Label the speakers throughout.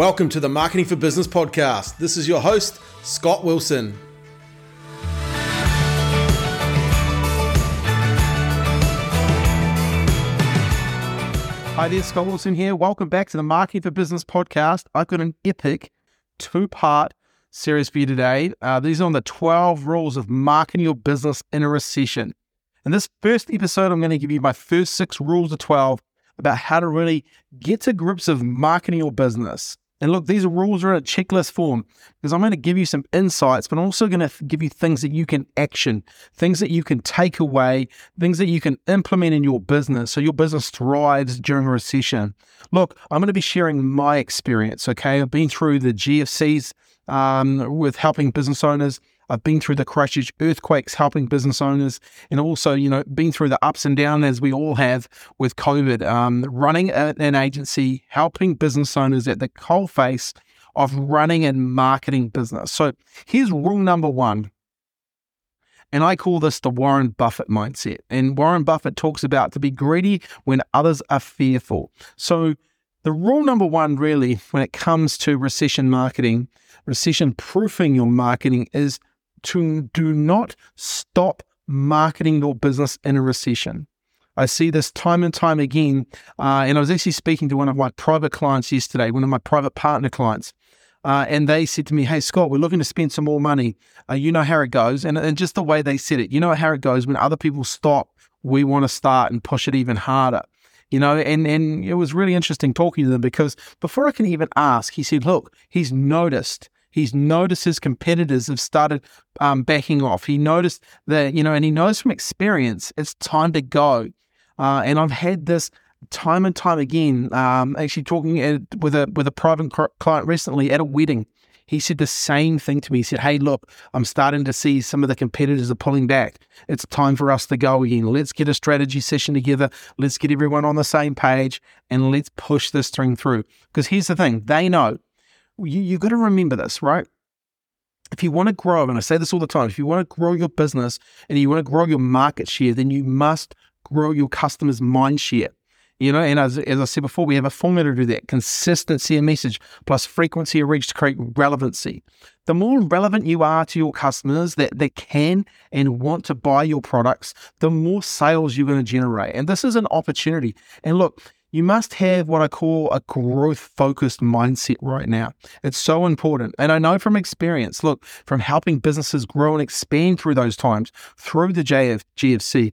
Speaker 1: Welcome to the Marketing for Business podcast. This is your host, Scott Wilson.
Speaker 2: Hi there, Scott Wilson here. Welcome back to the Marketing for Business podcast. I've got an epic two part series for you today. Uh, these are on the 12 rules of marketing your business in a recession. In this first episode, I'm going to give you my first six rules of 12 about how to really get to grips of marketing your business. And look, these rules are in a checklist form because I'm going to give you some insights, but I'm also going to give you things that you can action, things that you can take away, things that you can implement in your business so your business thrives during a recession. Look, I'm going to be sharing my experience, okay? I've been through the GFCs um, with helping business owners. I've been through the Christchurch earthquakes helping business owners, and also, you know, been through the ups and downs as we all have with COVID. Um, running an agency, helping business owners at the coalface of running and marketing business. So here's rule number one. And I call this the Warren Buffett mindset. And Warren Buffett talks about to be greedy when others are fearful. So the rule number one, really, when it comes to recession marketing, recession proofing your marketing, is to do not stop marketing your business in a recession. I see this time and time again. Uh, and I was actually speaking to one of my private clients yesterday, one of my private partner clients. Uh, and they said to me, Hey, Scott, we're looking to spend some more money. Uh, you know how it goes. And, and just the way they said it, you know how it goes. When other people stop, we want to start and push it even harder. You know, and, and it was really interesting talking to them because before I can even ask, he said, Look, he's noticed He's noticed his competitors have started um, backing off. He noticed that, you know, and he knows from experience it's time to go. Uh, and I've had this time and time again. Um, actually, talking at, with a with a private client recently at a wedding, he said the same thing to me. He said, "Hey, look, I'm starting to see some of the competitors are pulling back. It's time for us to go again. Let's get a strategy session together. Let's get everyone on the same page, and let's push this thing through." Because here's the thing: they know you, you've got to remember this, right? If you want to grow, and I say this all the time, if you want to grow your business and you want to grow your market share, then you must grow your customers' mind share. You know, and as, as I said before, we have a formula to do that consistency of message plus frequency of reach to create relevancy. The more relevant you are to your customers that, that can and want to buy your products, the more sales you're going to generate. And this is an opportunity. And look, you must have what I call a growth focused mindset right now. It's so important. And I know from experience, look, from helping businesses grow and expand through those times, through the JF, GFC,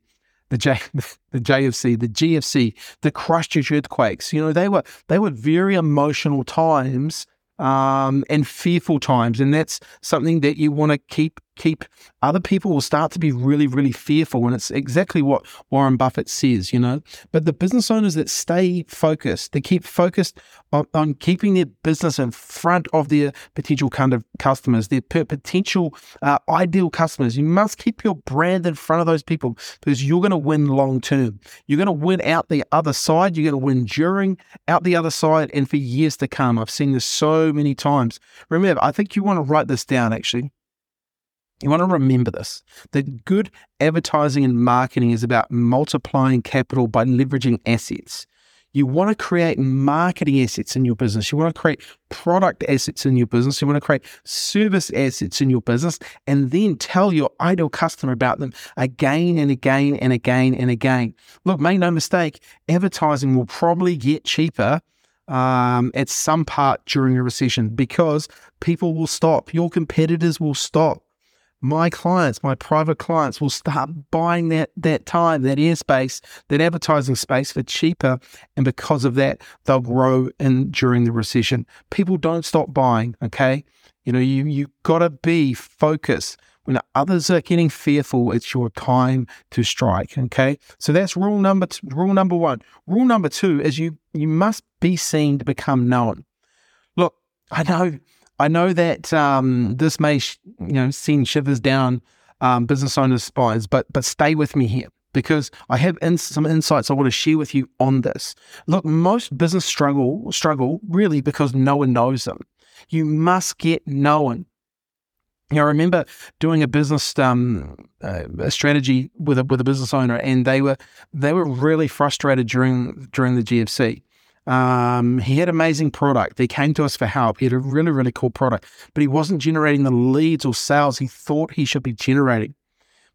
Speaker 2: the J, the JFC, the GFC, the Christchurch earthquakes. You know, they were they were very emotional times um, and fearful times, and that's something that you want to keep keep other people will start to be really, really fearful. And it's exactly what Warren Buffett says, you know. But the business owners that stay focused, they keep focused on, on keeping their business in front of their potential kind of customers, their potential uh, ideal customers. You must keep your brand in front of those people because you're going to win long term. You're going to win out the other side. You're going to win during, out the other side, and for years to come. I've seen this so many times. Remember, I think you want to write this down actually. You want to remember this that good advertising and marketing is about multiplying capital by leveraging assets. You want to create marketing assets in your business. You want to create product assets in your business. You want to create service assets in your business and then tell your ideal customer about them again and again and again and again. Look, make no mistake, advertising will probably get cheaper um, at some part during a recession because people will stop. Your competitors will stop my clients, my private clients will start buying that that time, that airspace, that advertising space for cheaper. And because of that, they'll grow in during the recession. People don't stop buying, okay? You know, you you gotta be focused. When others are getting fearful, it's your time to strike. Okay. So that's rule number two, rule number one. Rule number two is you you must be seen to become known. Look, I know I know that um, this may, sh- you know, send shivers down um, business owners' spines, but but stay with me here because I have in- some insights I want to share with you on this. Look, most business struggle struggle really because no one knows them. You must get known. You know, I remember doing a business um, uh, a strategy with a with a business owner, and they were they were really frustrated during during the GFC Um, he had amazing product. He came to us for help. He had a really, really cool product, but he wasn't generating the leads or sales he thought he should be generating.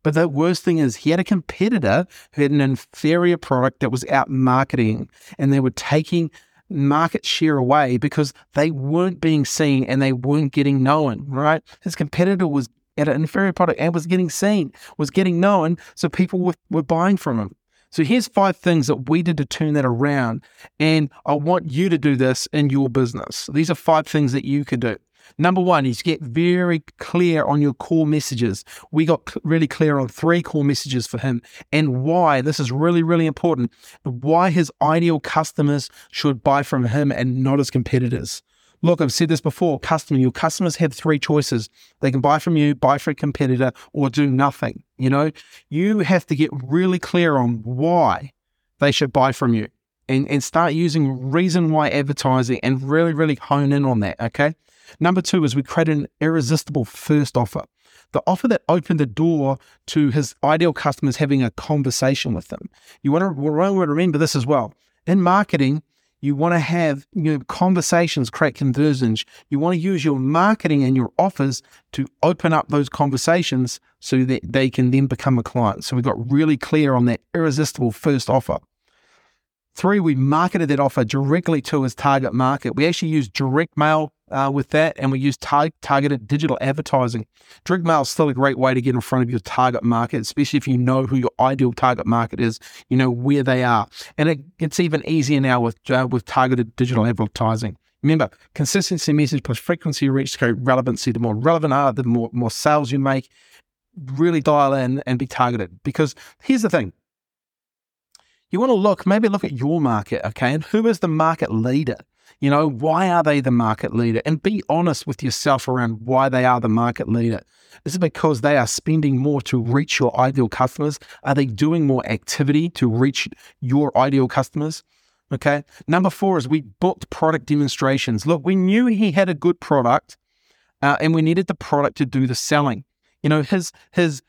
Speaker 2: But the worst thing is, he had a competitor who had an inferior product that was out marketing, and they were taking market share away because they weren't being seen and they weren't getting known, right? His competitor was at an inferior product and was getting seen, was getting known, so people were, were buying from him. So here's five things that we did to turn that around. And I want you to do this in your business. These are five things that you can do. Number one is get very clear on your core messages. We got really clear on three core messages for him and why this is really, really important. Why his ideal customers should buy from him and not his competitors. Look, I've said this before customer, your customers have three choices. They can buy from you, buy from a competitor, or do nothing. You know, you have to get really clear on why they should buy from you and, and start using reason why advertising and really, really hone in on that. Okay. Number two is we created an irresistible first offer. The offer that opened the door to his ideal customers having a conversation with them. You want to remember this as well. In marketing, you want to have you know, conversations, create conversions. You want to use your marketing and your offers to open up those conversations so that they can then become a client. So we got really clear on that irresistible first offer. Three, we marketed that offer directly to his target market. We actually used direct mail uh, with that, and we use tar- targeted digital advertising. Direct mail is still a great way to get in front of your target market, especially if you know who your ideal target market is, you know where they are, and it, it's even easier now with uh, with targeted digital advertising. Remember, consistency message plus frequency reach create relevancy. The more relevant are, the more more sales you make. Really dial in and be targeted. Because here's the thing: you want to look, maybe look at your market, okay, and who is the market leader? You know, why are they the market leader? And be honest with yourself around why they are the market leader. Is it because they are spending more to reach your ideal customers? Are they doing more activity to reach your ideal customers? Okay. Number four is we booked product demonstrations. Look, we knew he had a good product uh, and we needed the product to do the selling. You know, his, his,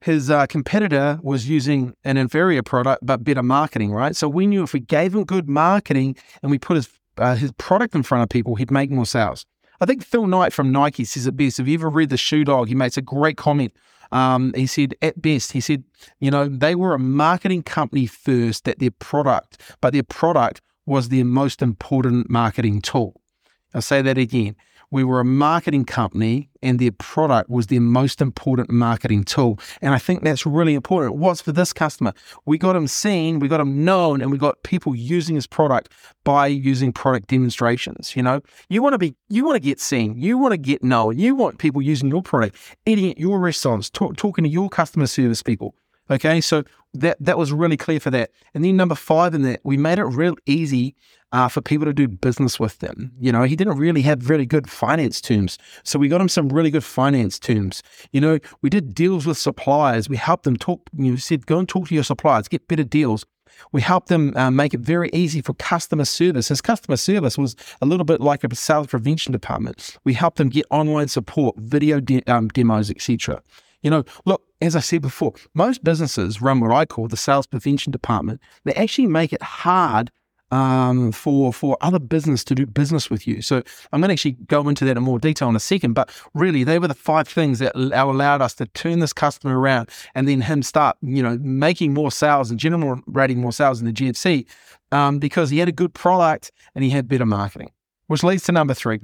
Speaker 2: his uh, competitor was using an inferior product but better marketing, right? So we knew if we gave him good marketing and we put his uh, his product in front of people, he'd make more sales. I think Phil Knight from Nike says it best. Have you ever read The Shoe Dog? He makes a great comment. Um, he said, at best, he said, you know, they were a marketing company first, that their product, but their product was their most important marketing tool. I'll say that again we were a marketing company and their product was their most important marketing tool. And I think that's really important. What's for this customer? We got him seen, we got him known, and we got people using his product by using product demonstrations. You know, you want to be, you want to get seen, you want to get known, you want people using your product, eating at your restaurants, talk, talking to your customer service people. Okay, so that that was really clear for that. And then number five in that, we made it real easy uh, for people to do business with them. You know, he didn't really have really good finance terms. So we got him some really good finance terms. You know, we did deals with suppliers. We helped them talk, you know, said, go and talk to your suppliers, get better deals. We helped them uh, make it very easy for customer service. His customer service was a little bit like a sales prevention department. We helped them get online support, video de- um, demos, etc. You know, look, as I said before, most businesses run what I call the sales prevention department. They actually make it hard um, for for other business to do business with you. So I'm going to actually go into that in more detail in a second. But really, they were the five things that allowed us to turn this customer around, and then him start, you know, making more sales and generating more sales in the GFC um, because he had a good product and he had better marketing. Which leads to number three.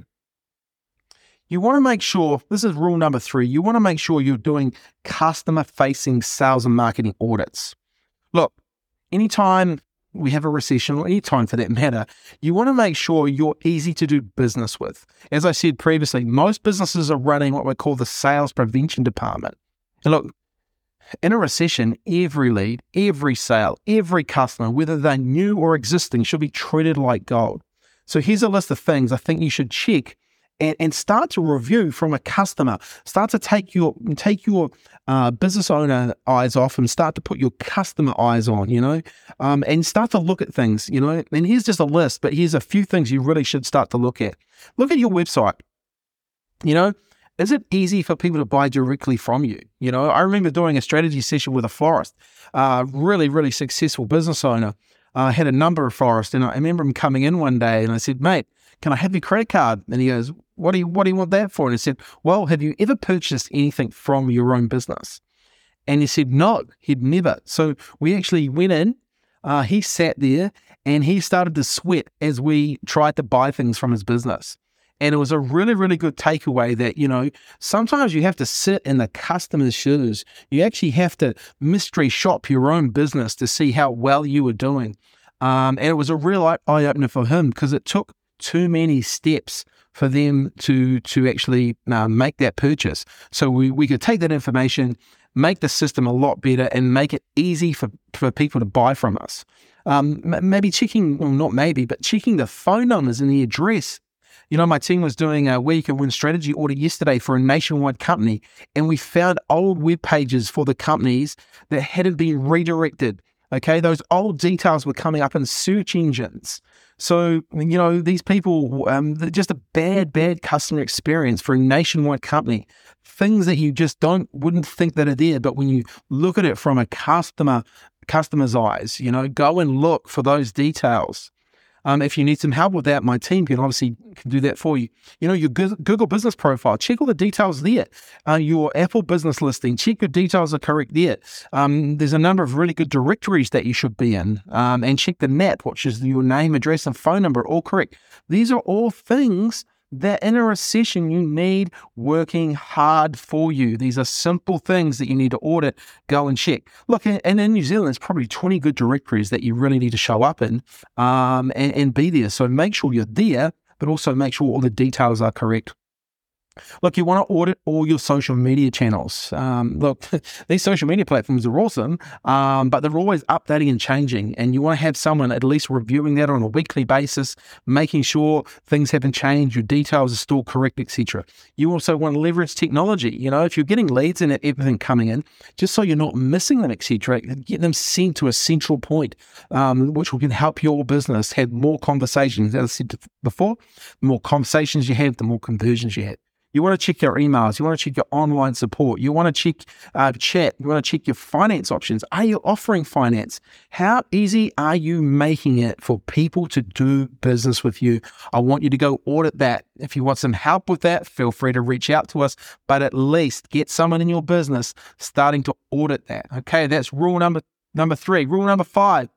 Speaker 2: You want to make sure this is rule number three. You want to make sure you're doing customer facing sales and marketing audits. Look, anytime we have a recession or any time for that matter, you want to make sure you're easy to do business with. As I said previously, most businesses are running what we call the sales prevention department. And look, in a recession, every lead, every sale, every customer, whether they're new or existing, should be treated like gold. So here's a list of things I think you should check and, and start to review from a customer. Start to take your take your uh, business owner eyes off and start to put your customer eyes on. You know, um, and start to look at things. You know, and here's just a list, but here's a few things you really should start to look at. Look at your website. You know, is it easy for people to buy directly from you? You know, I remember doing a strategy session with a florist, uh, really, really successful business owner. I had a number of florists, and I remember him coming in one day, and I said, "Mate, can I have your credit card?" And he goes, "What do you What do you want that for?" And he said, "Well, have you ever purchased anything from your own business?" And he said, "No, he'd never." So we actually went in. Uh, he sat there and he started to sweat as we tried to buy things from his business. And it was a really, really good takeaway that, you know, sometimes you have to sit in the customer's shoes. You actually have to mystery shop your own business to see how well you were doing. Um, and it was a real eye opener for him because it took too many steps for them to to actually uh, make that purchase. So we, we could take that information, make the system a lot better, and make it easy for, for people to buy from us. Um, maybe checking, well, not maybe, but checking the phone numbers and the address you know, my team was doing a week and win strategy audit yesterday for a nationwide company, and we found old web pages for the companies that hadn't been redirected. Okay, those old details were coming up in search engines. So, you know, these people, um, just a bad, bad customer experience for a nationwide company. Things that you just don't, wouldn't think that are there. But when you look at it from a customer, customer's eyes, you know, go and look for those details. Um, if you need some help with that, my team can obviously can do that for you. You know, your Google business profile, check all the details there. Uh, your Apple business listing, check your details are correct there. Um, there's a number of really good directories that you should be in, um, and check the NAP, which is your name, address, and phone number, all correct. These are all things that in a recession you need working hard for you. These are simple things that you need to audit, go and check. Look, and in New Zealand, there's probably 20 good directories that you really need to show up in um, and, and be there. So make sure you're there, but also make sure all the details are correct. Look, you want to audit all your social media channels. Um, look, these social media platforms are awesome, um, but they're always updating and changing. And you want to have someone at least reviewing that on a weekly basis, making sure things haven't changed, your details are still correct, etc. You also want to leverage technology. You know, if you're getting leads and everything coming in, just so you're not missing them, etc., get them sent to a central point, um, which will can help your business have more conversations. As I said before, the more conversations you have, the more conversions you have. You want to check your emails. You want to check your online support. You want to check uh, chat. You want to check your finance options. Are you offering finance? How easy are you making it for people to do business with you? I want you to go audit that. If you want some help with that, feel free to reach out to us, but at least get someone in your business starting to audit that. Okay, that's rule number number three. Rule number five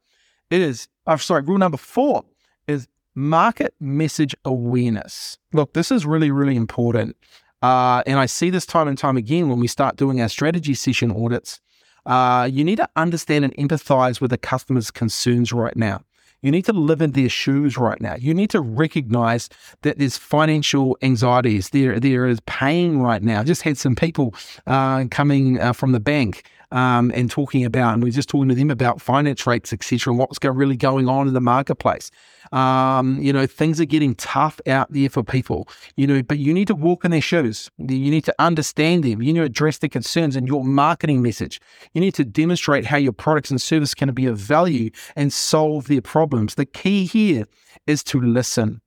Speaker 2: is, oh, sorry, rule number four is market message awareness. Look, this is really, really important. Uh, and I see this time and time again when we start doing our strategy session audits. Uh, you need to understand and empathize with the customer's concerns right now. You need to live in their shoes right now. You need to recognize that there's financial anxieties. There, there is pain right now. I just had some people uh, coming uh, from the bank um, and talking about, and we are just talking to them about finance rates, etc., and what's go, really going on in the marketplace. Um, you know, things are getting tough out there for people, you know, but you need to walk in their shoes. You need to understand them. You need to address their concerns in your marketing message. You need to demonstrate how your products and service can be of value and solve their problems. The key here is to listen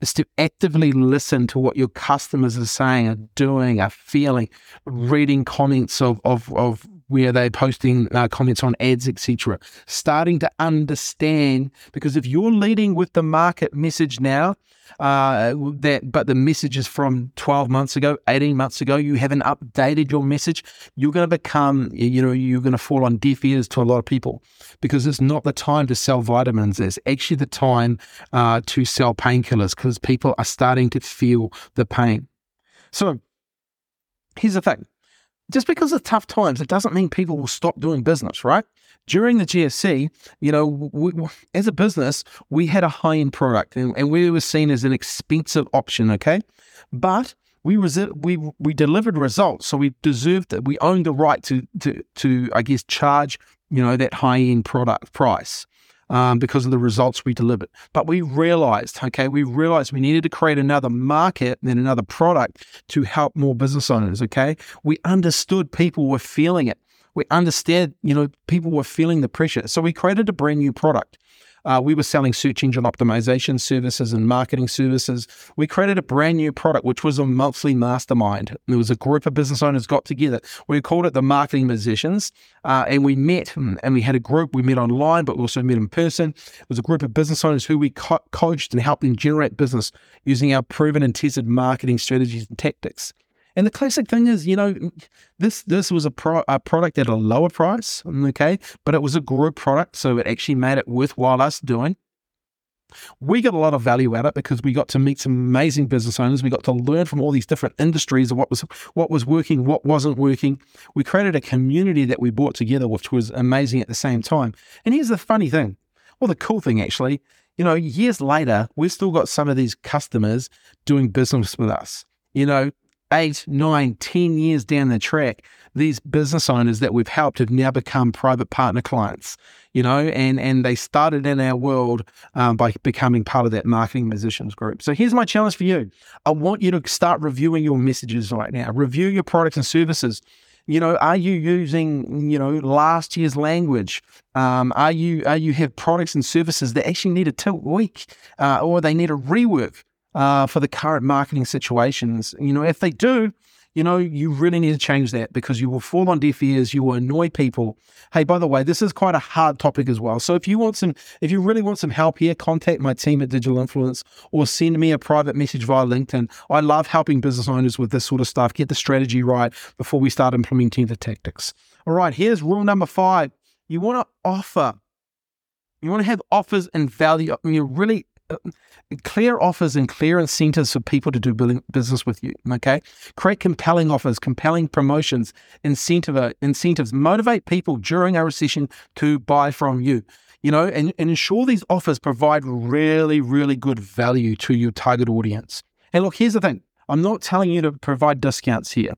Speaker 2: is to actively listen to what your customers are saying, are doing, are feeling, reading comments of, of, of where they're posting uh, comments on ads, etc. Starting to understand because if you're leading with the market message now, uh, that but the message is from 12 months ago, 18 months ago, you haven't updated your message, you're going to become, you know, you're going to fall on deaf ears to a lot of people because it's not the time to sell vitamins. It's actually the time uh, to sell painkillers because people are starting to feel the pain. So here's the thing just because of tough times, it doesn't mean people will stop doing business, right? During the GFC, you know, we, as a business, we had a high end product and, and, we were seen as an expensive option, okay? But we resi- we we delivered results, so we deserved it. We owned the right to to to I guess charge you know that high end product price um, because of the results we delivered. But we realized, okay, we realized we needed to create another market and another product to help more business owners. Okay. We understood people were feeling it. We understood, you know, people were feeling the pressure. So we created a brand new product. Uh, we were selling search engine optimization services and marketing services. We created a brand new product, which was a monthly mastermind. There was a group of business owners got together. We called it the Marketing Musicians, uh, and we met and we had a group. We met online, but we also met in person. It was a group of business owners who we co- coached and helped them generate business using our proven and tested marketing strategies and tactics. And the classic thing is, you know, this this was a, pro, a product at a lower price, okay, but it was a group product, so it actually made it worthwhile us doing. We got a lot of value out of it because we got to meet some amazing business owners. We got to learn from all these different industries of what was what was working, what wasn't working. We created a community that we brought together, which was amazing at the same time. And here's the funny thing, well, the cool thing actually, you know, years later, we've still got some of these customers doing business with us. You know, eight, nine, ten years down the track, these business owners that we've helped have now become private partner clients, you know, and, and they started in our world um, by becoming part of that marketing musicians group. So here's my challenge for you. I want you to start reviewing your messages right now, review your products and services. You know, are you using, you know, last year's language? Um, are you are you have products and services that actually need a tilt week, uh, or they need a rework? Uh, for the current marketing situations. You know, if they do, you know, you really need to change that because you will fall on deaf ears, you will annoy people. Hey, by the way, this is quite a hard topic as well. So if you want some, if you really want some help here, contact my team at Digital Influence or send me a private message via LinkedIn. I love helping business owners with this sort of stuff, get the strategy right before we start implementing the tactics. All right, here's rule number five. You want to offer you want to have offers and value. I mean, really clear offers and clear incentives for people to do business with you. Okay, create compelling offers, compelling promotions, incentive uh, incentives, motivate people during a recession to buy from you. You know, and, and ensure these offers provide really, really good value to your target audience. And look, here's the thing: I'm not telling you to provide discounts here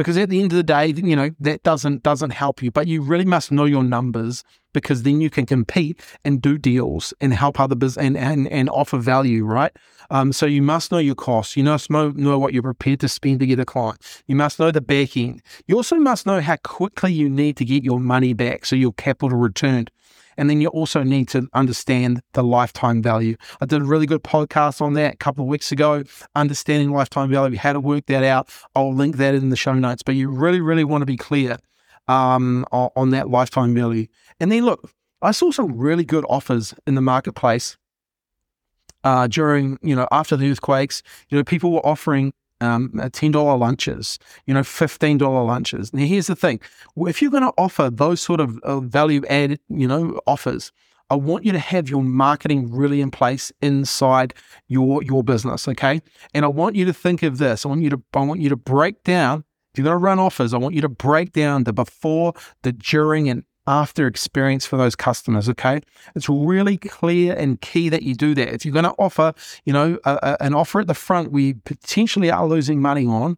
Speaker 2: because at the end of the day, you know that doesn't doesn't help you. But you really must know your numbers because then you can compete and do deals and help other business and, and, and offer value, right? Um, so you must know your costs. You must know, know what you're prepared to spend to get a client. You must know the back end. You also must know how quickly you need to get your money back, so your capital returned. And then you also need to understand the lifetime value. I did a really good podcast on that a couple of weeks ago, understanding lifetime value, how to work that out. I'll link that in the show notes. But you really, really want to be clear um, on that lifetime value. And then look, I saw some really good offers in the marketplace uh, during, you know, after the earthquakes. You know, people were offering um, $10 lunches, you know, $15 lunches. Now, here's the thing if you're going to offer those sort of uh, value added, you know, offers, I want you to have your marketing really in place inside your your business, okay? And I want you to think of this. I want you to I want you to break down. If you're going to run offers, I want you to break down the before, the during, and after experience for those customers. Okay. It's really clear and key that you do that. If you're going to offer, you know, a, a, an offer at the front we potentially are losing money on,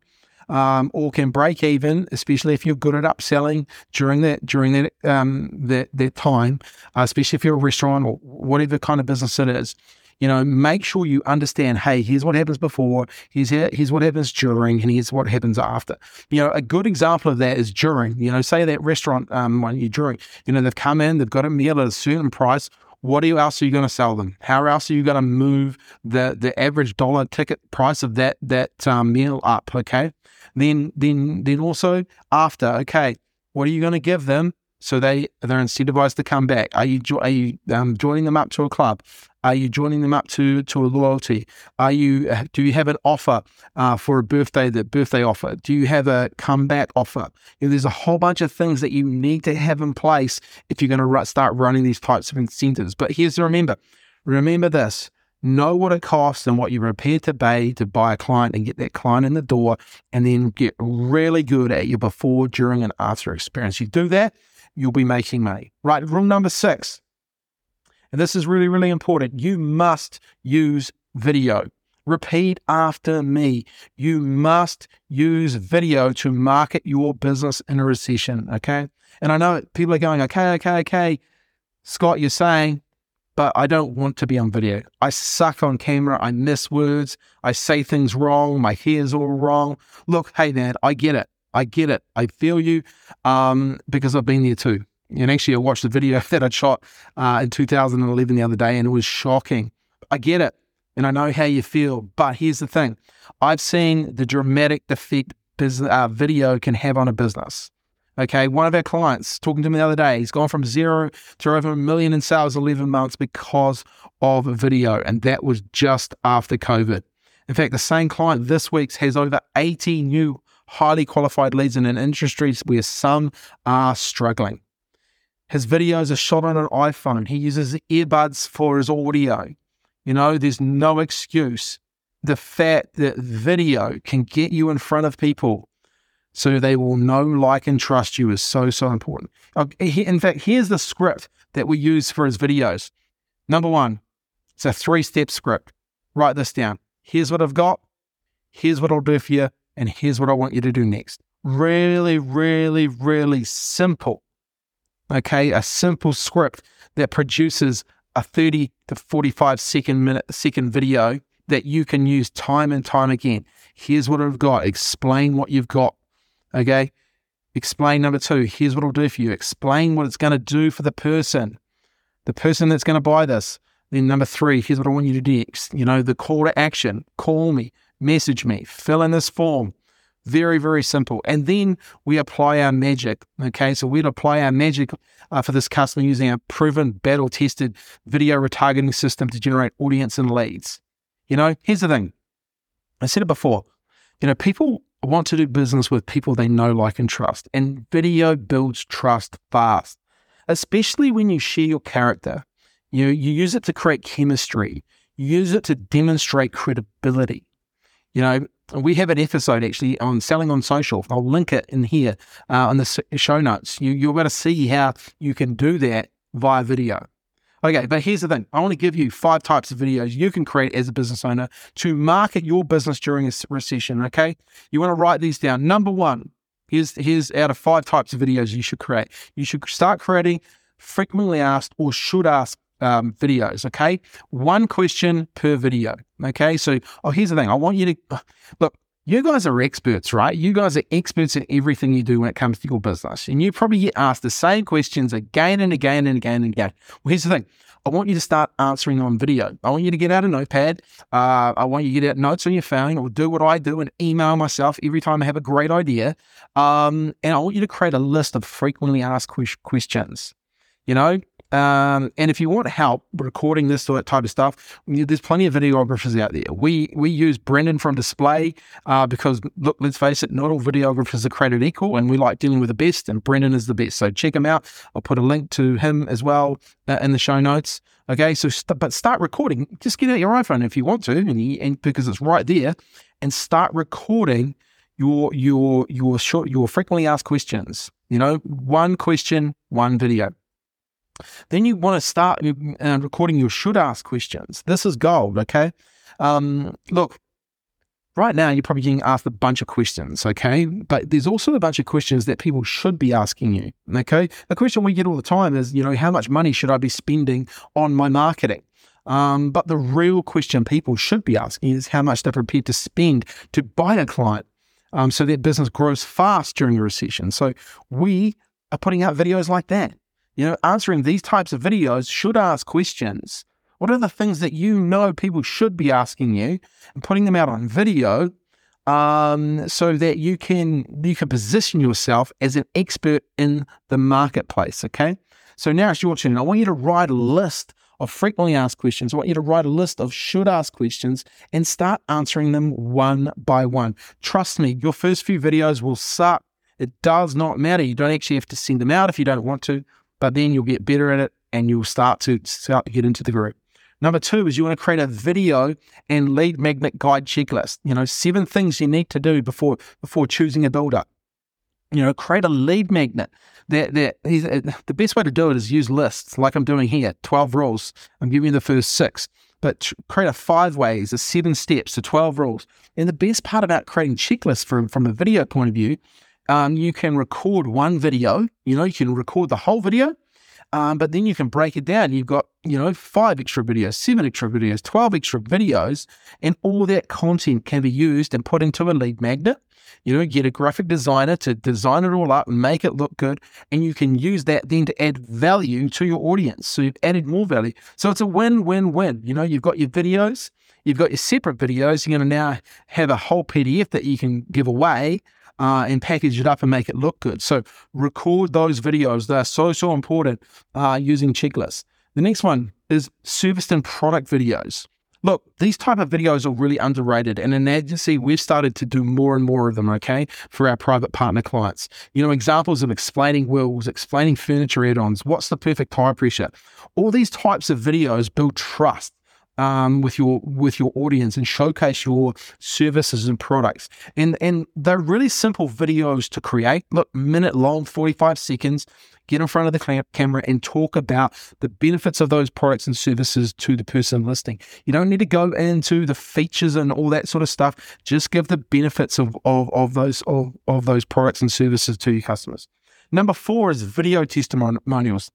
Speaker 2: um, or can break even, especially if you're good at upselling during that during that um, that, that time, uh, especially if you're a restaurant or whatever kind of business it is. You know, make sure you understand, hey, here's what happens before, here's, here's what happens during, and here's what happens after. You know, a good example of that is during. You know, say that restaurant um, when you're during, you know, they've come in, they've got a meal at a certain price. What else are you going to sell them? How else are you going to move the the average dollar ticket price of that that um, meal up? Okay, then then then also after, okay, what are you going to give them so they they're incentivized to come back? Are you are you um, joining them up to a club? Are you joining them up to to a loyalty? Are you uh, do you have an offer uh, for a birthday the birthday offer? Do you have a comeback offer? You know, there's a whole bunch of things that you need to have in place if you're going to start running these types of incentives. But here's to remember: remember this. Know what it costs and what you're prepared to pay to buy a client and get that client in the door, and then get really good at your before, during, and after experience. You do that, you'll be making money. Right. Rule number six and this is really, really important. You must use video. Repeat after me. You must use video to market your business in a recession. Okay. And I know people are going, okay, okay, okay. Scott, you're saying, but I don't want to be on video. I suck on camera. I miss words. I say things wrong. My hair's all wrong. Look, hey, man, I get it. I get it. I feel you um, because I've been there too. And actually, I watched the video that I shot uh, in 2011 the other day, and it was shocking. I get it, and I know how you feel. But here's the thing I've seen the dramatic effect uh, video can have on a business. Okay, one of our clients talking to me the other day, he's gone from zero to over a million in sales 11 months because of a video, and that was just after COVID. In fact, the same client this week has over 80 new highly qualified leads in an industry where some are struggling. His videos are shot on an iPhone. He uses earbuds for his audio. You know, there's no excuse. The fact that video can get you in front of people so they will know, like, and trust you is so, so important. In fact, here's the script that we use for his videos. Number one, it's a three step script. Write this down. Here's what I've got. Here's what I'll do for you. And here's what I want you to do next. Really, really, really simple. Okay. A simple script that produces a 30 to 45 second minute second video that you can use time and time again. Here's what I've got. Explain what you've got. Okay. Explain number two. Here's what I'll do for you. Explain what it's going to do for the person, the person that's going to buy this. Then number three, here's what I want you to do next. You know, the call to action. Call me, message me, fill in this form. Very, very simple. And then we apply our magic. Okay. So we'd apply our magic uh, for this customer using a proven, battle tested video retargeting system to generate audience and leads. You know, here's the thing I said it before. You know, people want to do business with people they know, like, and trust. And video builds trust fast, especially when you share your character. You, know, you use it to create chemistry, you use it to demonstrate credibility. You know, we have an episode actually on selling on social. I'll link it in here uh, in the show notes. You, you're going to see how you can do that via video. Okay, but here's the thing. I want to give you five types of videos you can create as a business owner to market your business during a recession. Okay, you want to write these down. Number one, here's here's out of five types of videos you should create. You should start creating frequently asked or should ask um, videos. Okay, one question per video. Okay, so oh, here's the thing. I want you to look. You guys are experts, right? You guys are experts in everything you do when it comes to your business, and you probably get asked the same questions again and again and again and again. Well, here's the thing. I want you to start answering on video. I want you to get out a notepad. Uh, I want you to get out notes on your phone or do what I do and email myself every time I have a great idea. Um, and I want you to create a list of frequently asked questions. You know, um, and if you want help recording this sort of type of stuff, there's plenty of videographers out there. We we use Brendan from Display uh, because look, let's face it, not all videographers are created equal, and we like dealing with the best. And Brendan is the best, so check him out. I'll put a link to him as well uh, in the show notes. Okay, so st- but start recording. Just get out your iPhone if you want to, and, and because it's right there, and start recording your your your short your frequently asked questions. You know, one question, one video. Then you want to start uh, recording your should ask questions. This is gold, okay? Um, look, right now you're probably getting asked a bunch of questions, okay? But there's also a bunch of questions that people should be asking you, okay? A question we get all the time is, you know, how much money should I be spending on my marketing? Um, but the real question people should be asking is how much they're prepared to spend to buy a client um, so that business grows fast during a recession. So we are putting out videos like that. You know, answering these types of videos should ask questions. What are the things that you know people should be asking you and putting them out on video um, so that you can you can position yourself as an expert in the marketplace. Okay. So now it's your turn. I want you to write a list of frequently asked questions. I want you to write a list of should ask questions and start answering them one by one. Trust me, your first few videos will suck. It does not matter. You don't actually have to send them out if you don't want to but then you'll get better at it and you'll start to start to get into the group. Number two is you want to create a video and lead magnet guide checklist. You know, seven things you need to do before before choosing a builder. You know, create a lead magnet. That that uh, the best way to do it is use lists, like I'm doing here. Twelve rules. I'm giving you the first six, but create a five ways, a seven steps to twelve rules. And the best part about creating checklists from from a video point of view um, you can record one video. You know, you can record the whole video, um, but then you can break it down. You've got, you know, five extra videos, seven extra videos, 12 extra videos, and all that content can be used and put into a lead magnet. You know, get a graphic designer to design it all up and make it look good. And you can use that then to add value to your audience. So you've added more value. So it's a win, win, win. You know, you've got your videos, you've got your separate videos. You're going to now have a whole PDF that you can give away. Uh, and package it up and make it look good. So record those videos. They're so, so important uh, using checklists. The next one is service and product videos. Look, these type of videos are really underrated. And in agency, we've started to do more and more of them, okay, for our private partner clients. You know, examples of explaining wheels, explaining furniture add-ons, what's the perfect tire pressure. All these types of videos build trust. Um, with your with your audience and showcase your services and products. And and they're really simple videos to create. Look, minute long, 45 seconds get in front of the camera and talk about the benefits of those products and services to the person listening. You don't need to go into the features and all that sort of stuff. Just give the benefits of, of, of those of, of those products and services to your customers. Number four is video testimonials.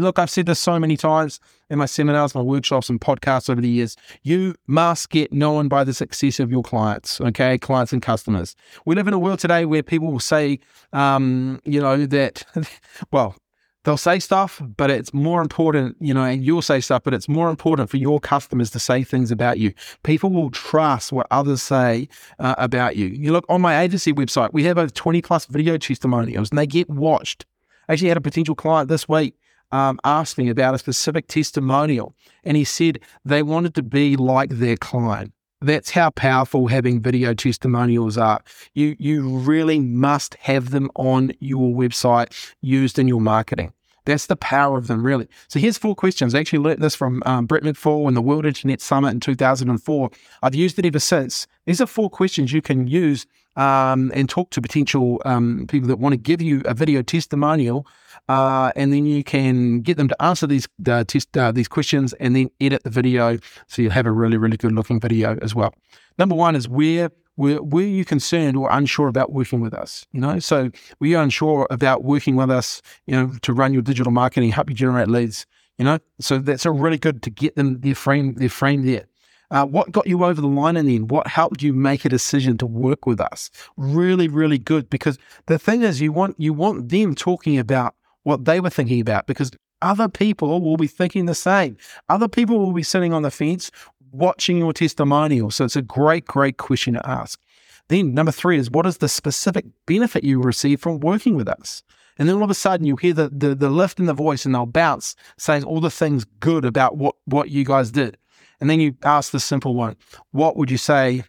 Speaker 2: Look, I've said this so many times in my seminars, my workshops, and podcasts over the years. You must get known by the success of your clients, okay? Clients and customers. We live in a world today where people will say, um, you know, that, well, they'll say stuff, but it's more important, you know, and you'll say stuff, but it's more important for your customers to say things about you. People will trust what others say uh, about you. You look on my agency website, we have over 20 plus video testimonials and they get watched. I actually had a potential client this week um, asked me about a specific testimonial, and he said they wanted to be like their client. That's how powerful having video testimonials are. You you really must have them on your website used in your marketing. That's the power of them, really. So here's four questions. I actually learned this from um, Brett McFall in the World Internet Summit in 2004. I've used it ever since. These are four questions you can use um, and talk to potential um, people that want to give you a video testimonial, uh, and then you can get them to answer these uh, test uh, these questions, and then edit the video so you'll have a really really good looking video as well. Number one is where were, were you concerned or unsure about working with us? You know, so were you unsure about working with us? You know, to run your digital marketing, help you generate leads. You know, so that's a really good to get them their frame their frame there. Uh, what got you over the line and then what helped you make a decision to work with us? Really, really good because the thing is you want you want them talking about what they were thinking about because other people will be thinking the same. Other people will be sitting on the fence watching your testimonial. So it's a great, great question to ask. Then number three is what is the specific benefit you receive from working with us? And then all of a sudden you hear the, the, the lift in the voice and they'll bounce saying all the things good about what, what you guys did. And then you ask the simple one what would you say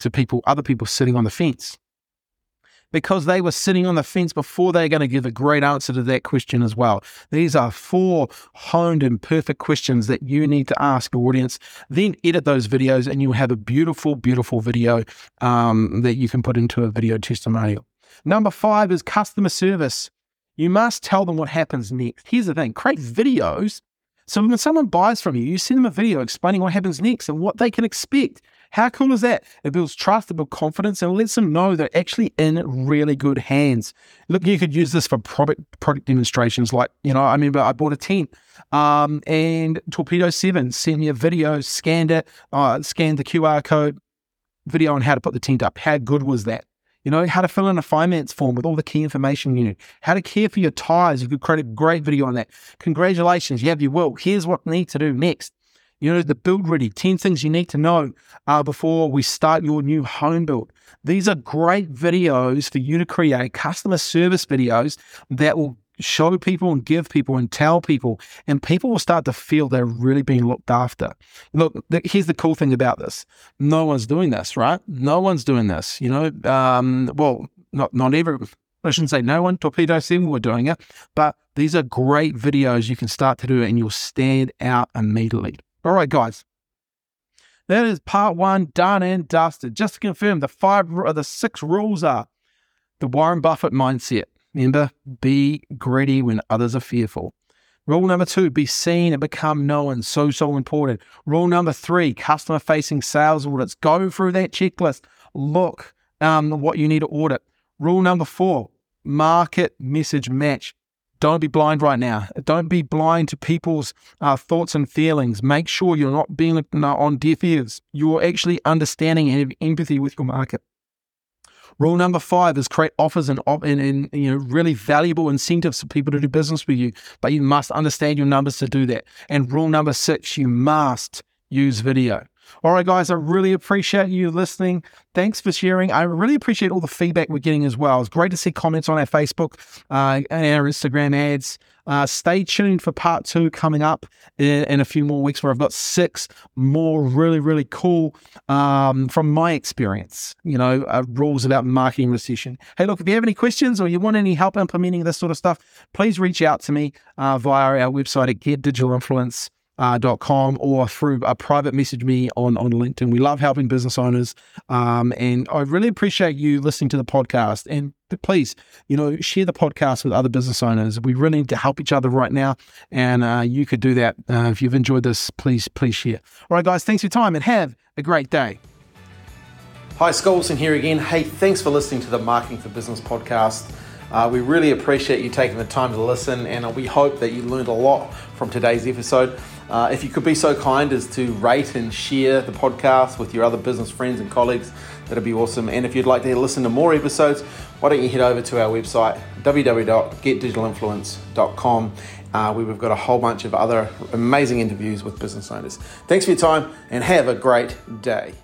Speaker 2: to people, other people sitting on the fence? Because they were sitting on the fence before they're going to give a great answer to that question as well. These are four honed and perfect questions that you need to ask your audience. Then edit those videos, and you'll have a beautiful, beautiful video um, that you can put into a video testimonial. Number five is customer service. You must tell them what happens next. Here's the thing create videos so when someone buys from you, you send them a video explaining what happens next and what they can expect. How cool is that? It builds trust, it builds confidence, and lets them know they're actually in really good hands. Look, you could use this for product product demonstrations. Like, you know, I remember I bought a tent, um, and Torpedo Seven sent me a video, scanned it, uh, scanned the QR code, video on how to put the tent up. How good was that? You know, how to fill in a finance form with all the key information you need, how to care for your tires. You could create a great video on that. Congratulations, you have your will. Here's what you need to do next. You know, the build ready, 10 things you need to know uh, before we start your new home build. These are great videos for you to create customer service videos that will show people and give people and tell people, and people will start to feel they're really being looked after. Look, here's the cool thing about this: no one's doing this, right? No one's doing this. You know, um, well, not not every. I shouldn't say no one. Torpedo Seven were doing it, but these are great videos you can start to do, and you'll stand out immediately. All right, guys. That is part one done and dusted. Just to confirm, the five or the six rules are the Warren Buffett mindset Remember, be greedy when others are fearful. Rule number two, be seen and become known. So, so important. Rule number three, customer facing sales audits. Go through that checklist. Look um, what you need to audit. Rule number four, market message match. Don't be blind right now. Don't be blind to people's uh, thoughts and feelings. Make sure you're not being on deaf ears. You're actually understanding and have empathy with your market. Rule number five is create offers and, and, and you know really valuable incentives for people to do business with you, but you must understand your numbers to do that. And rule number six, you must use video. All right, guys, I really appreciate you listening. Thanks for sharing. I really appreciate all the feedback we're getting as well. It's great to see comments on our Facebook uh, and our Instagram ads. Uh, stay tuned for part two coming up in, in, a few more weeks, where I've got six more really, really cool um, from my experience, you know, uh, rules about marketing recession. Hey, look, if you have any questions or you want any help implementing this sort of stuff, please reach out to me uh, via our website at Get Digital Influence uh, .com or through a private message me on, on LinkedIn. We love helping business owners. Um, and I really appreciate you listening to the podcast. And please, you know, share the podcast with other business owners. We really need to help each other right now. And uh, you could do that. Uh, if you've enjoyed this, please, please share. All right, guys, thanks for your time and have a great day.
Speaker 1: Hi, Scott Wilson here again. Hey, thanks for listening to the Marketing for Business podcast. Uh, we really appreciate you taking the time to listen, and we hope that you learned a lot from today's episode. Uh, if you could be so kind as to rate and share the podcast with your other business friends and colleagues, that'd be awesome. And if you'd like to listen to more episodes, why don't you head over to our website, www.getdigitalinfluence.com, uh, where we've got a whole bunch of other amazing interviews with business owners. Thanks for your time and have a great day.